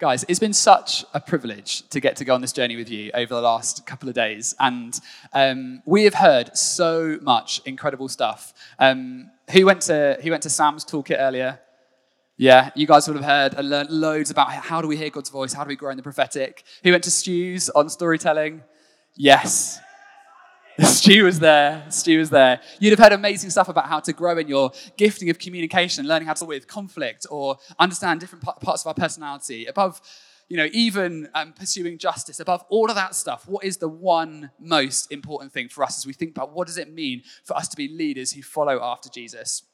Guys, it's been such a privilege to get to go on this journey with you over the last couple of days. And um, we have heard so much incredible stuff. Um, who, went to, who went to Sam's toolkit earlier? Yeah, you guys would have heard and learned loads about how do we hear God's voice? How do we grow in the prophetic? Who went to Stu's on storytelling? Yes. Stu was there. Stu was there. You'd have heard amazing stuff about how to grow in your gifting of communication, learning how to deal with conflict or understand different parts of our personality. Above, you know, even um, pursuing justice, above all of that stuff, what is the one most important thing for us as we think about what does it mean for us to be leaders who follow after Jesus?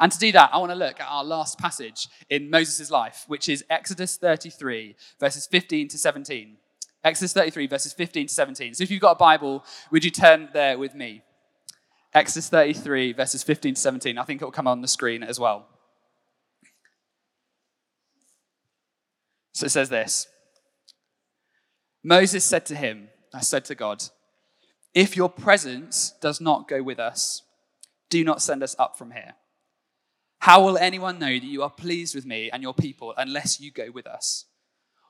And to do that, I want to look at our last passage in Moses' life, which is Exodus 33, verses 15 to 17. Exodus 33, verses 15 to 17. So if you've got a Bible, would you turn there with me? Exodus 33, verses 15 to 17. I think it will come on the screen as well. So it says this Moses said to him, I said to God, If your presence does not go with us, do not send us up from here. How will anyone know that you are pleased with me and your people unless you go with us?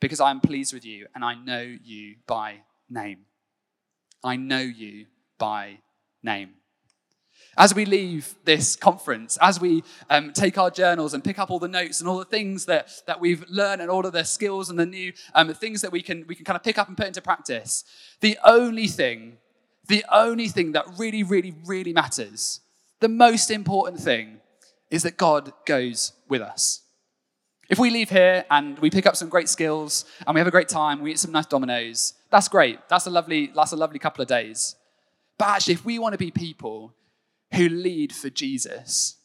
because I am pleased with you and I know you by name. I know you by name. As we leave this conference, as we um, take our journals and pick up all the notes and all the things that, that we've learned and all of the skills and the new um, things that we can, we can kind of pick up and put into practice, the only thing, the only thing that really, really, really matters, the most important thing, is that God goes with us. If we leave here and we pick up some great skills and we have a great time, we eat some nice Domino's, that's great. That's a lovely, that's a lovely couple of days. But actually, if we want to be people who lead for Jesus,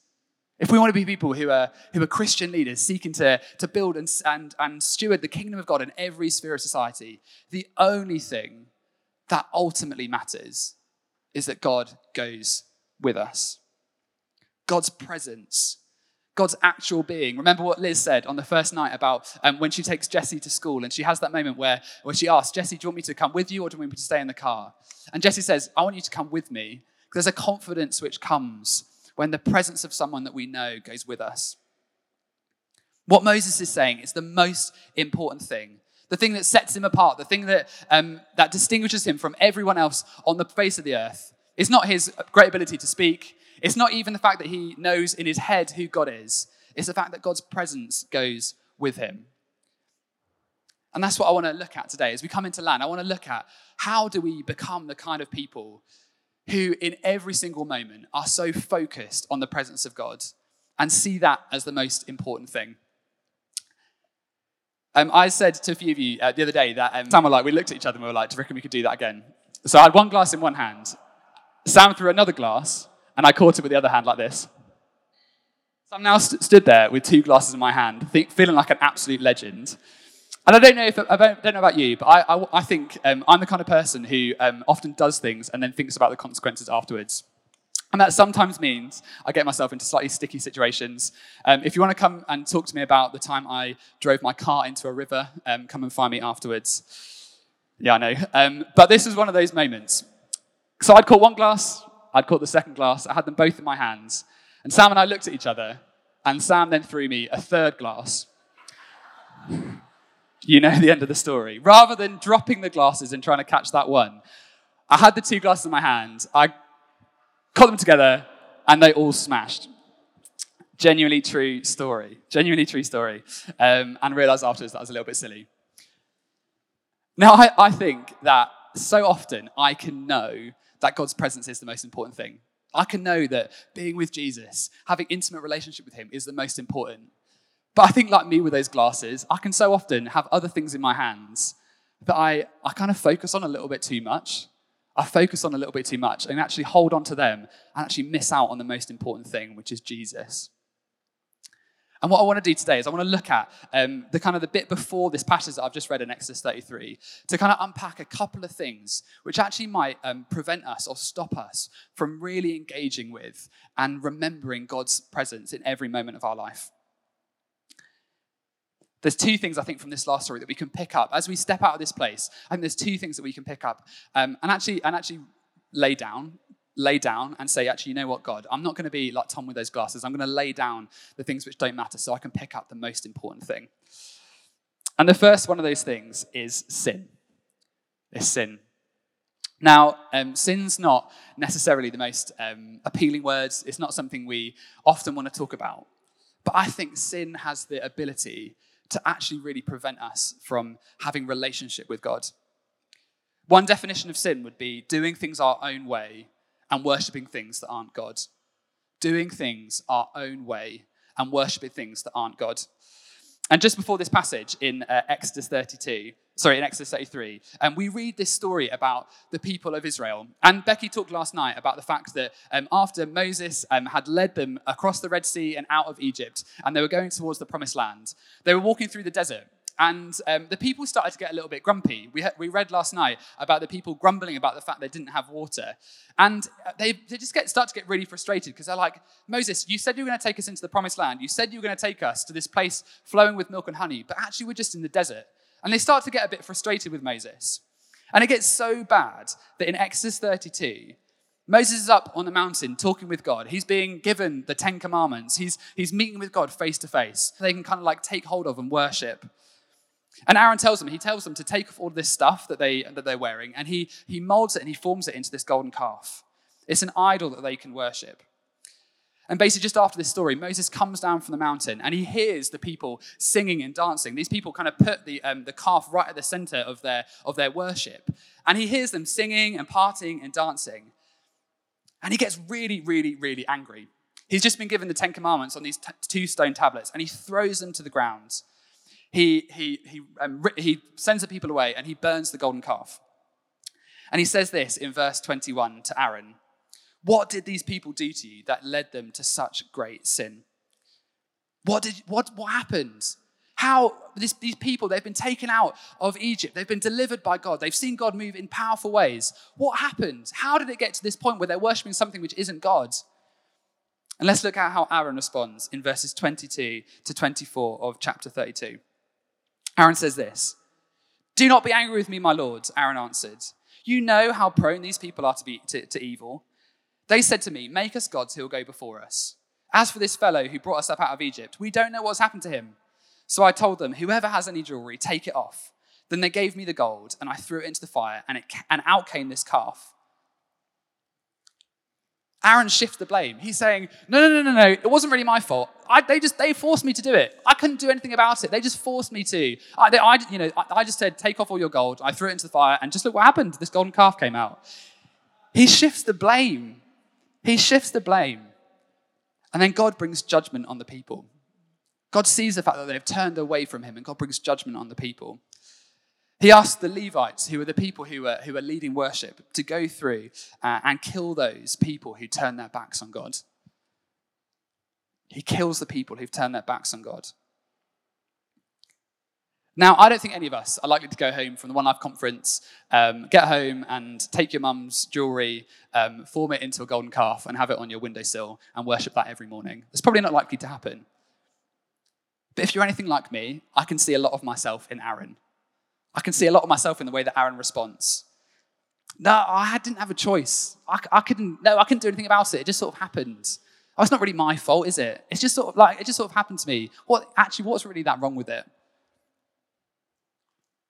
if we want to be people who are, who are Christian leaders seeking to, to build and, and, and steward the kingdom of God in every sphere of society, the only thing that ultimately matters is that God goes with us. God's presence God's actual being. Remember what Liz said on the first night about um, when she takes Jesse to school and she has that moment where, where she asks, Jesse, do you want me to come with you or do you want me to stay in the car? And Jesse says, I want you to come with me. There's a confidence which comes when the presence of someone that we know goes with us. What Moses is saying is the most important thing, the thing that sets him apart, the thing that, um, that distinguishes him from everyone else on the face of the earth. It's not his great ability to speak, it's not even the fact that he knows in his head who God is, it's the fact that God's presence goes with him. And that's what I want to look at today. As we come into land, I want to look at how do we become the kind of people who, in every single moment, are so focused on the presence of God and see that as the most important thing. Um, I said to a few of you uh, the other day that um, Sam were like, we looked at each other and we were like, do you reckon we could do that again? So I had one glass in one hand. Sam threw another glass, and I caught it with the other hand like this. So I'm now st- stood there with two glasses in my hand, think, feeling like an absolute legend. And I don't know if I don't know about you, but I, I, I think um, I'm the kind of person who um, often does things and then thinks about the consequences afterwards. And that sometimes means I get myself into slightly sticky situations. Um, if you want to come and talk to me about the time I drove my car into a river, um, come and find me afterwards. Yeah, I know. Um, but this was one of those moments. So I'd caught one glass, I'd caught the second glass, I had them both in my hands. And Sam and I looked at each other, and Sam then threw me a third glass. you know the end of the story. Rather than dropping the glasses and trying to catch that one, I had the two glasses in my hand, I caught them together, and they all smashed. Genuinely true story. Genuinely true story. Um, and realized afterwards that was a little bit silly. Now, I, I think that so often I can know that God's presence is the most important thing. I can know that being with Jesus, having intimate relationship with him is the most important. But I think like me with those glasses, I can so often have other things in my hands that I, I kind of focus on a little bit too much. I focus on a little bit too much and actually hold on to them and actually miss out on the most important thing, which is Jesus. And what I want to do today is I want to look at um, the kind of the bit before this passage that I've just read in Exodus 33 to kind of unpack a couple of things which actually might um, prevent us or stop us from really engaging with and remembering God's presence in every moment of our life. There's two things I think from this last story that we can pick up as we step out of this place. I think there's two things that we can pick up um, and actually and actually lay down lay down and say, actually, you know what, God, I'm not going to be like Tom with those glasses. I'm going to lay down the things which don't matter so I can pick up the most important thing. And the first one of those things is sin. Is sin. Now, um, sin's not necessarily the most um, appealing words. It's not something we often want to talk about. But I think sin has the ability to actually really prevent us from having relationship with God. One definition of sin would be doing things our own way and worshipping things that aren't God. Doing things our own way and worshipping things that aren't God. And just before this passage in uh, Exodus 32, sorry, in Exodus 33, um, we read this story about the people of Israel. And Becky talked last night about the fact that um, after Moses um, had led them across the Red Sea and out of Egypt, and they were going towards the promised land, they were walking through the desert. And um, the people started to get a little bit grumpy. We, ha- we read last night about the people grumbling about the fact they didn't have water. And uh, they, they just get, start to get really frustrated because they're like, Moses, you said you were going to take us into the promised land. You said you were going to take us to this place flowing with milk and honey, but actually we're just in the desert. And they start to get a bit frustrated with Moses. And it gets so bad that in Exodus 32, Moses is up on the mountain talking with God. He's being given the Ten Commandments. He's, he's meeting with God face to face. They can kind of like take hold of and worship. And Aaron tells them, he tells them to take off all this stuff that, they, that they're wearing, and he, he molds it and he forms it into this golden calf. It's an idol that they can worship. And basically, just after this story, Moses comes down from the mountain and he hears the people singing and dancing. These people kind of put the, um, the calf right at the center of their, of their worship. And he hears them singing and partying and dancing. And he gets really, really, really angry. He's just been given the Ten Commandments on these t- two stone tablets and he throws them to the ground he, he, he, um, he sends the people away and he burns the golden calf. And he says this in verse 21 to Aaron What did these people do to you that led them to such great sin? What, did, what, what happened? How this, these people, they've been taken out of Egypt. They've been delivered by God. They've seen God move in powerful ways. What happened? How did it get to this point where they're worshiping something which isn't God? And let's look at how Aaron responds in verses 22 to 24 of chapter 32. Aaron says this Do not be angry with me, my lord, Aaron answered. You know how prone these people are to, be, to, to evil. They said to me, Make us gods who will go before us. As for this fellow who brought us up out of Egypt, we don't know what's happened to him. So I told them, Whoever has any jewelry, take it off. Then they gave me the gold, and I threw it into the fire, and, it, and out came this calf. Aaron shifts the blame. He's saying, no, no, no, no, no, it wasn't really my fault. I, they just, they forced me to do it. I couldn't do anything about it. They just forced me to. I, they, I you know, I, I just said, take off all your gold. I threw it into the fire and just look what happened. This golden calf came out. He shifts the blame. He shifts the blame. And then God brings judgment on the people. God sees the fact that they've turned away from him and God brings judgment on the people. He asked the Levites, who were the people who were, who were leading worship, to go through uh, and kill those people who turn their backs on God. He kills the people who've turned their backs on God. Now, I don't think any of us are likely to go home from the Onelife conference, um, get home and take your mum's jewelry, um, form it into a golden calf, and have it on your windowsill and worship that every morning. It's probably not likely to happen. But if you're anything like me, I can see a lot of myself in Aaron. I can see a lot of myself in the way that Aaron responds. No, I didn't have a choice. I, I couldn't. No, I couldn't do anything about it. It just sort of happened. Oh, it's not really my fault, is it? It's just sort of like it just sort of happened to me. What actually? What's really that wrong with it?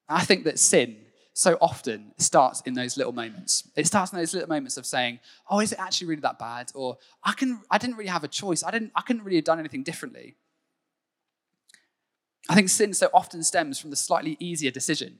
I think that sin so often starts in those little moments. It starts in those little moments of saying, "Oh, is it actually really that bad?" Or "I can. I didn't really have a choice. I didn't. I couldn't really have done anything differently." I think sin so often stems from the slightly easier decision.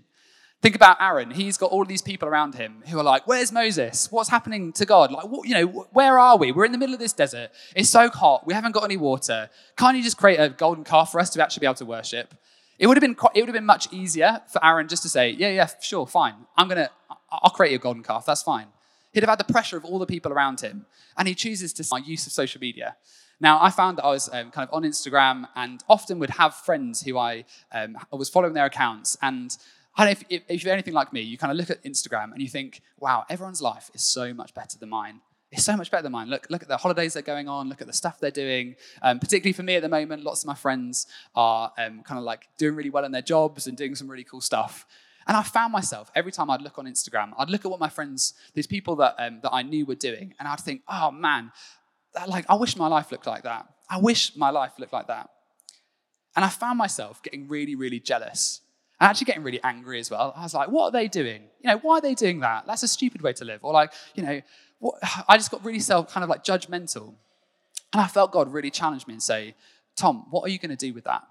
Think about Aaron. He's got all these people around him who are like, Where's Moses? What's happening to God? Like, what, you know, where are we? We're in the middle of this desert. It's so hot. We haven't got any water. Can't you just create a golden calf for us to actually be able to worship? It would have been, quite, it would have been much easier for Aaron just to say, Yeah, yeah, sure, fine. I'm to, I'll create a golden calf. That's fine. He'd have had the pressure of all the people around him. And he chooses to use of social media. Now, I found that I was um, kind of on Instagram and often would have friends who I, um, was following their accounts. And I don't know if, if, you're anything like me, you kind of look at Instagram and you think, wow, everyone's life is so much better than mine. It's so much better than mine. Look, look at the holidays they're going on. Look at the stuff they're doing. Um, particularly for me at the moment, lots of my friends are um, kind of like doing really well in their jobs and doing some really cool stuff. And I found myself every time I'd look on Instagram, I'd look at what my friends, these people that um, that I knew were doing, and I'd think, oh man, like I wish my life looked like that. I wish my life looked like that. And I found myself getting really, really jealous and actually getting really angry as well. I was like, what are they doing? You know, why are they doing that? That's a stupid way to live. Or like, you know, what, I just got really self kind of like judgmental. And I felt God really challenge me and say, Tom, what are you going to do with that?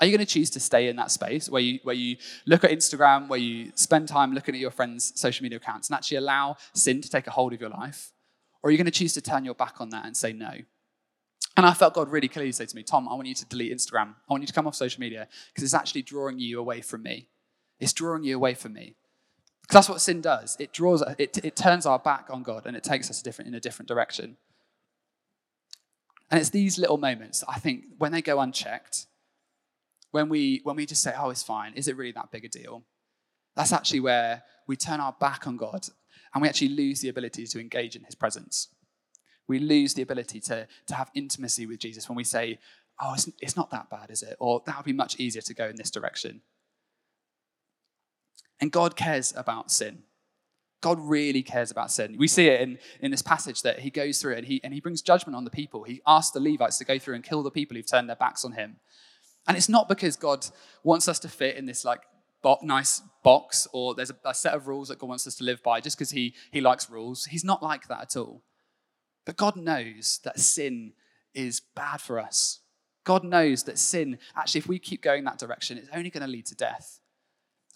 Are you going to choose to stay in that space where you, where you look at Instagram, where you spend time looking at your friends' social media accounts and actually allow sin to take a hold of your life? Or are you going to choose to turn your back on that and say no? And I felt God really clearly say to me, Tom, I want you to delete Instagram. I want you to come off social media because it's actually drawing you away from me. It's drawing you away from me. Because that's what sin does. It draws, it, it turns our back on God and it takes us a different, in a different direction. And it's these little moments I think when they go unchecked, when we, when we just say, oh, it's fine, is it really that big a deal? That's actually where we turn our back on God and we actually lose the ability to engage in his presence. We lose the ability to, to have intimacy with Jesus when we say, oh, it's, it's not that bad, is it? Or that would be much easier to go in this direction. And God cares about sin. God really cares about sin. We see it in, in this passage that he goes through and he, and he brings judgment on the people. He asks the Levites to go through and kill the people who've turned their backs on him. And it's not because God wants us to fit in this like bo- nice box or there's a, a set of rules that God wants us to live by just because he, he likes rules. He's not like that at all. But God knows that sin is bad for us. God knows that sin, actually, if we keep going that direction, it's only going to lead to death.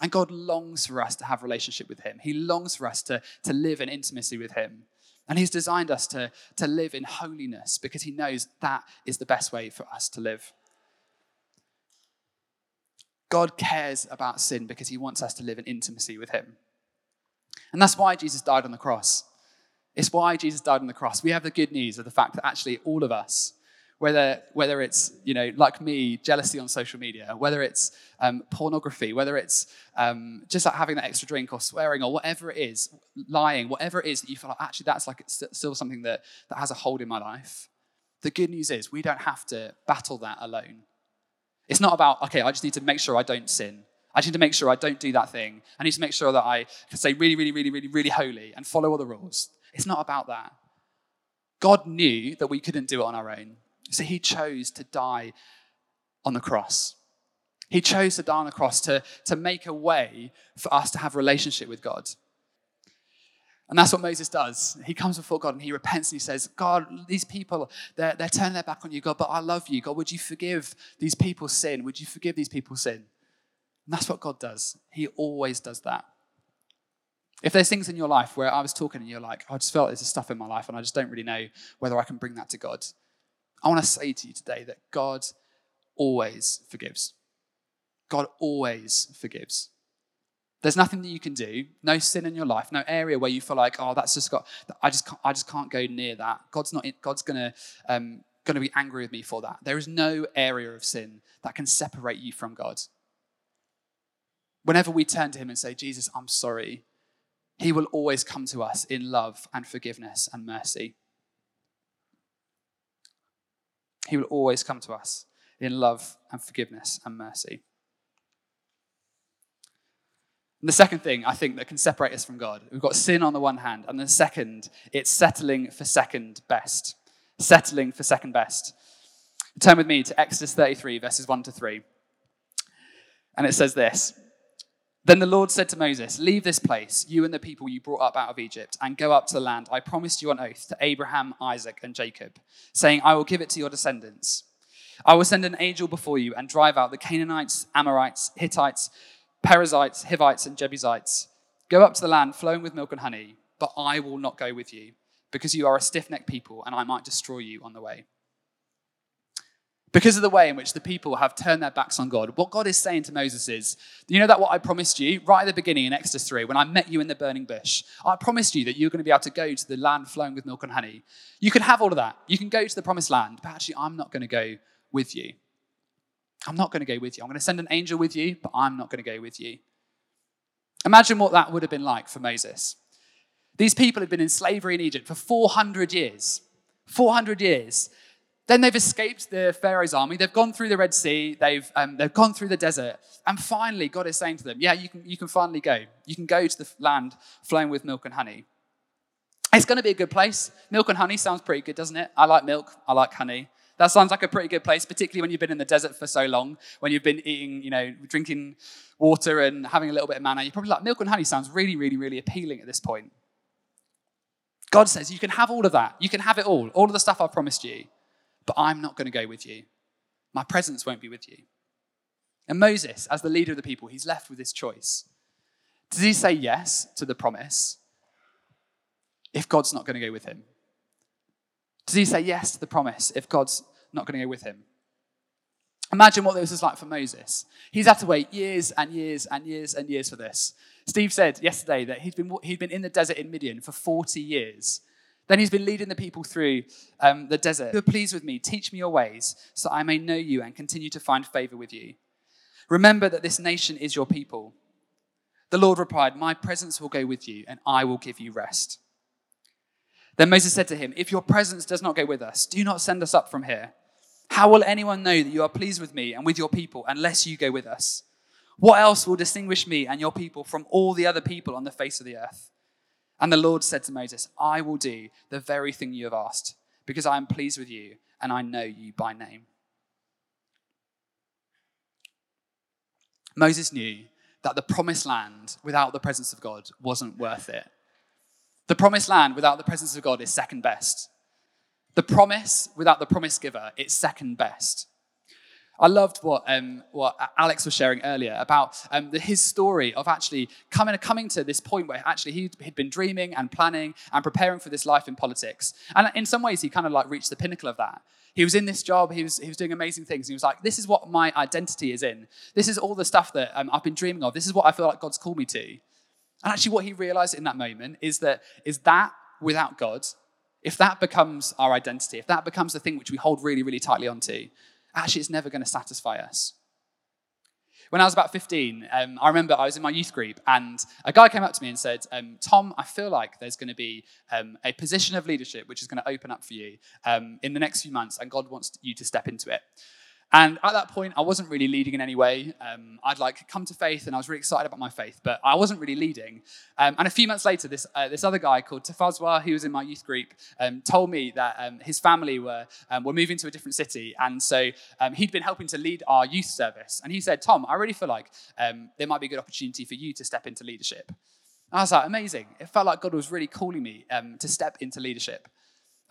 And God longs for us to have relationship with Him. He longs for us to, to live in intimacy with Him. And He's designed us to, to live in holiness because He knows that is the best way for us to live. God cares about sin because He wants us to live in intimacy with Him. And that's why Jesus died on the cross. It's why Jesus died on the cross. We have the good news of the fact that actually all of us, whether, whether it's, you know, like me, jealousy on social media, whether it's um, pornography, whether it's um, just like having that extra drink or swearing or whatever it is, lying, whatever it is that you feel like, actually, that's like it's still something that, that has a hold in my life. The good news is we don't have to battle that alone. It's not about, okay, I just need to make sure I don't sin. I need to make sure I don't do that thing. I need to make sure that I can stay really, really, really, really, really holy and follow all the rules. It's not about that. God knew that we couldn't do it on our own. So he chose to die on the cross. He chose to die on the cross to, to make a way for us to have relationship with God. And that's what Moses does. He comes before God and he repents and he says, God, these people, they're, they're turning their back on you, God, but I love you. God, would you forgive these people's sin? Would you forgive these people's sin? And that's what God does. He always does that. If there's things in your life where I was talking and you're like, I just felt there's stuff in my life and I just don't really know whether I can bring that to God, I want to say to you today that God always forgives. God always forgives. There's nothing that you can do, no sin in your life, no area where you feel like, oh, that's just got, I just can't, I just can't go near that. God's not, God's gonna, um, gonna be angry with me for that. There is no area of sin that can separate you from God. Whenever we turn to Him and say, Jesus, I'm sorry, He will always come to us in love and forgiveness and mercy. He will always come to us in love and forgiveness and mercy. And the second thing I think that can separate us from God, we've got sin on the one hand, and the second, it's settling for second best. Settling for second best. Turn with me to Exodus 33, verses 1 to 3. And it says this Then the Lord said to Moses, Leave this place, you and the people you brought up out of Egypt, and go up to the land I promised you on oath to Abraham, Isaac, and Jacob, saying, I will give it to your descendants. I will send an angel before you and drive out the Canaanites, Amorites, Hittites, Perizzites, Hivites, and Jebusites. Go up to the land flowing with milk and honey, but I will not go with you, because you are a stiff necked people, and I might destroy you on the way. Because of the way in which the people have turned their backs on God, what God is saying to Moses is, you know that what I promised you right at the beginning in Exodus 3, when I met you in the burning bush? I promised you that you're going to be able to go to the land flowing with milk and honey. You can have all of that. You can go to the promised land, but actually, I'm not going to go with you. I'm not going to go with you. I'm going to send an angel with you, but I'm not going to go with you. Imagine what that would have been like for Moses. These people had been in slavery in Egypt for 400 years. 400 years. Then they've escaped the Pharaoh's army. They've gone through the Red Sea. They've, um, they've gone through the desert. And finally, God is saying to them, Yeah, you can, you can finally go. You can go to the land flowing with milk and honey. It's going to be a good place. Milk and honey sounds pretty good, doesn't it? I like milk. I like honey. That sounds like a pretty good place, particularly when you've been in the desert for so long, when you've been eating, you know, drinking water and having a little bit of manna. You're probably like, milk and honey sounds really, really, really appealing at this point. God says, You can have all of that. You can have it all, all of the stuff I've promised you but I'm not going to go with you. My presence won't be with you. And Moses, as the leader of the people, he's left with this choice. Does he say yes to the promise if God's not going to go with him? Does he say yes to the promise if God's not going to go with him? Imagine what this was like for Moses. He's had to wait years and years and years and years for this. Steve said yesterday that he'd been, he'd been in the desert in Midian for 40 years then he's been leading the people through um, the desert. You're pleased with me. Teach me your ways, so I may know you and continue to find favor with you. Remember that this nation is your people. The Lord replied, My presence will go with you, and I will give you rest. Then Moses said to him, If your presence does not go with us, do not send us up from here. How will anyone know that you are pleased with me and with your people unless you go with us? What else will distinguish me and your people from all the other people on the face of the earth? And the Lord said to Moses, I will do the very thing you have asked, because I am pleased with you and I know you by name. Moses knew that the promised land without the presence of God wasn't worth it. The promised land without the presence of God is second best. The promise without the promise giver, it's second best. I loved what, um, what Alex was sharing earlier about um, the, his story of actually coming, coming to this point where actually he had been dreaming and planning and preparing for this life in politics. And in some ways, he kind of like reached the pinnacle of that. He was in this job, he was, he was doing amazing things. He was like, This is what my identity is in. This is all the stuff that um, I've been dreaming of. This is what I feel like God's called me to. And actually, what he realized in that moment is that is that without God, if that becomes our identity, if that becomes the thing which we hold really, really tightly onto, actually it's never going to satisfy us. When I was about 15, um, I remember I was in my youth group and a guy came up to me and said, um, Tom, I feel like there's going to be um, a position of leadership which is going to open up for you um, in the next few months, and God wants you to step into it. And at that point, I wasn't really leading in any way. Um, I'd like come to faith, and I was really excited about my faith, but I wasn't really leading. Um, and a few months later, this uh, this other guy called Tafazwa, who was in my youth group, um, told me that um, his family were um, were moving to a different city, and so um, he'd been helping to lead our youth service. And he said, "Tom, I really feel like there might be a good opportunity for you to step into leadership." And I was like, "Amazing!" It felt like God was really calling me to step into leadership.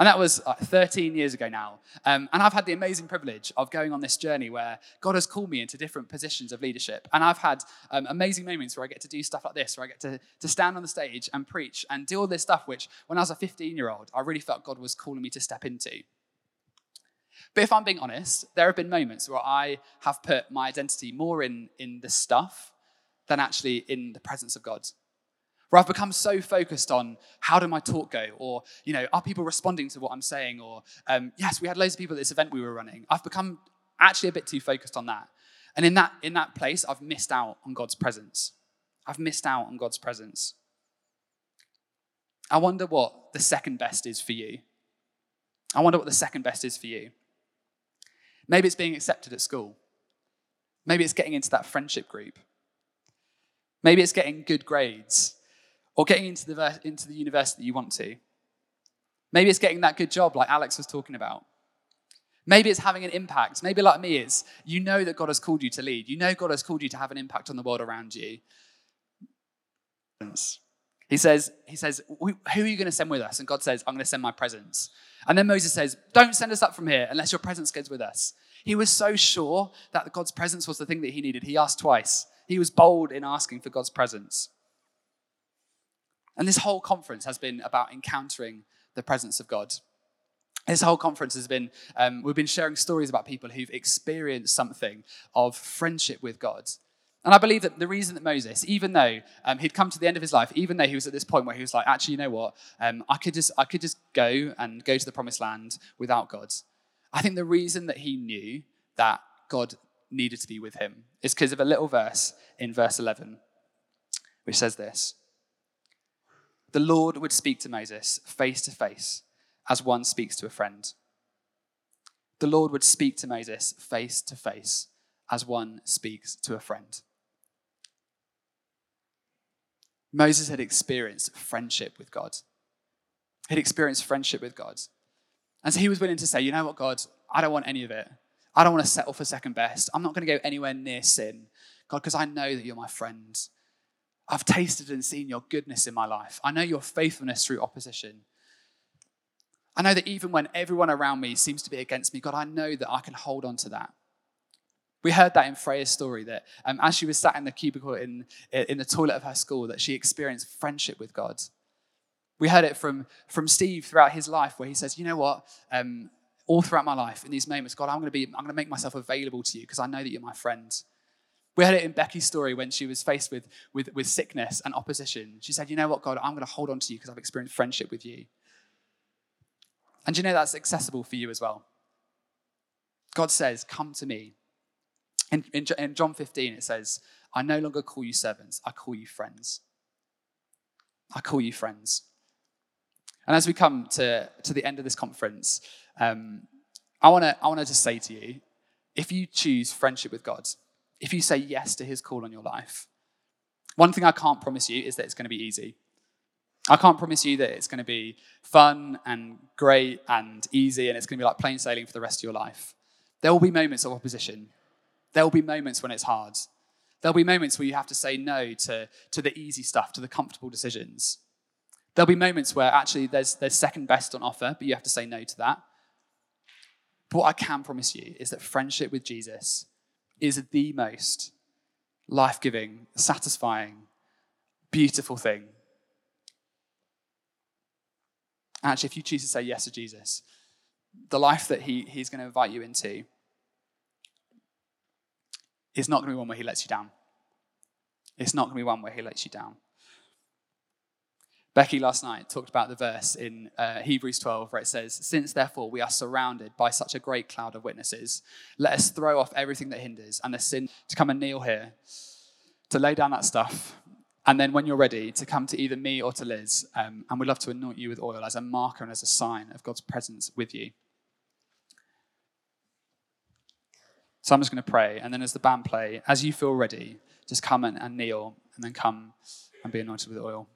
And that was uh, 13 years ago now. Um, and I've had the amazing privilege of going on this journey where God has called me into different positions of leadership. And I've had um, amazing moments where I get to do stuff like this, where I get to, to stand on the stage and preach and do all this stuff, which when I was a 15 year old, I really felt God was calling me to step into. But if I'm being honest, there have been moments where I have put my identity more in, in the stuff than actually in the presence of God where I've become so focused on how did my talk go, or you know, are people responding to what I'm saying, or um, yes, we had loads of people at this event we were running. I've become actually a bit too focused on that, and in that in that place, I've missed out on God's presence. I've missed out on God's presence. I wonder what the second best is for you. I wonder what the second best is for you. Maybe it's being accepted at school. Maybe it's getting into that friendship group. Maybe it's getting good grades or getting into the, into the university you want to. Maybe it's getting that good job like Alex was talking about. Maybe it's having an impact. Maybe, like me, it's you know that God has called you to lead. You know God has called you to have an impact on the world around you. He says, he says, Who are you going to send with us? And God says, I'm going to send my presence. And then Moses says, Don't send us up from here unless your presence goes with us. He was so sure that God's presence was the thing that he needed. He asked twice. He was bold in asking for God's presence. And this whole conference has been about encountering the presence of God. this whole conference has been, um, we've been sharing stories about people who've experienced something of friendship with God. And I believe that the reason that Moses, even though um, he'd come to the end of his life, even though he was at this point where he was like, actually, you know what, um, I could just, I could just go and go to the promised land without God. I think the reason that he knew that God needed to be with him is because of a little verse in verse 11, which says this: The Lord would speak to Moses face to face, as one speaks to a friend. The Lord would speak to Moses face to face, as one speaks to a friend. Moses had experienced friendship with God. He'd experienced friendship with God. And so he was willing to say, you know what, God, I don't want any of it. I don't want to settle for second best. I'm not going to go anywhere near sin, God, because I know that you're my friend. I've tasted and seen your goodness in my life. I know your faithfulness through opposition. I know that even when everyone around me seems to be against me, God, I know that I can hold on to that. We heard that in Freya's story that um, as she was sat in the cubicle in, in the toilet of her school, that she experienced friendship with God. We heard it from, from Steve throughout his life, where he says, You know what? Um, all throughout my life, in these moments, God, I'm going to be, I'm going to make myself available to you because I know that you're my friend. We heard it in Becky's story when she was faced with, with, with sickness and opposition. She said, You know what, God, I'm going to hold on to you because I've experienced friendship with you. And you know that's accessible for you as well. God says, Come to me. In, in, in, John 15, it says, I no longer call you servants, I call you friends. I call you friends. And as we come to, to the end of this conference, um, I want to I wanna just say to you if you choose friendship with God, if you say yes to his call on your life, one thing I can't promise you is that it's going to be easy. I can't promise you that it's going to be fun and great and easy and it's going to be like plain sailing for the rest of your life. There will be moments of opposition. There will be moments when it's hard. There'll be moments where you have to say no to, to the easy stuff, to the comfortable decisions. There'll be moments where actually there's, there's second best on offer, but you have to say no to that. But what I can promise you is that friendship with Jesus is the most life giving, satisfying, beautiful thing Actually, if you choose to say yes to Jesus, the life that he, he's going to invite you into is not going to be one where he lets you down. It's not going to be one where he lets you down. Becky last night talked about the verse in uh, Hebrews 12 where it says, Since therefore we are surrounded by such a great cloud of witnesses, let us throw off everything that hinders and the sin to come and kneel here, to lay down that stuff and then when you're ready, to come to either me or to Liz, um, and we'd love to anoint you with oil as a marker and as a sign of God's presence with you. So I'm just going to pray, and then as the band play, as you feel ready, just come and, and kneel, and then come and be anointed with oil.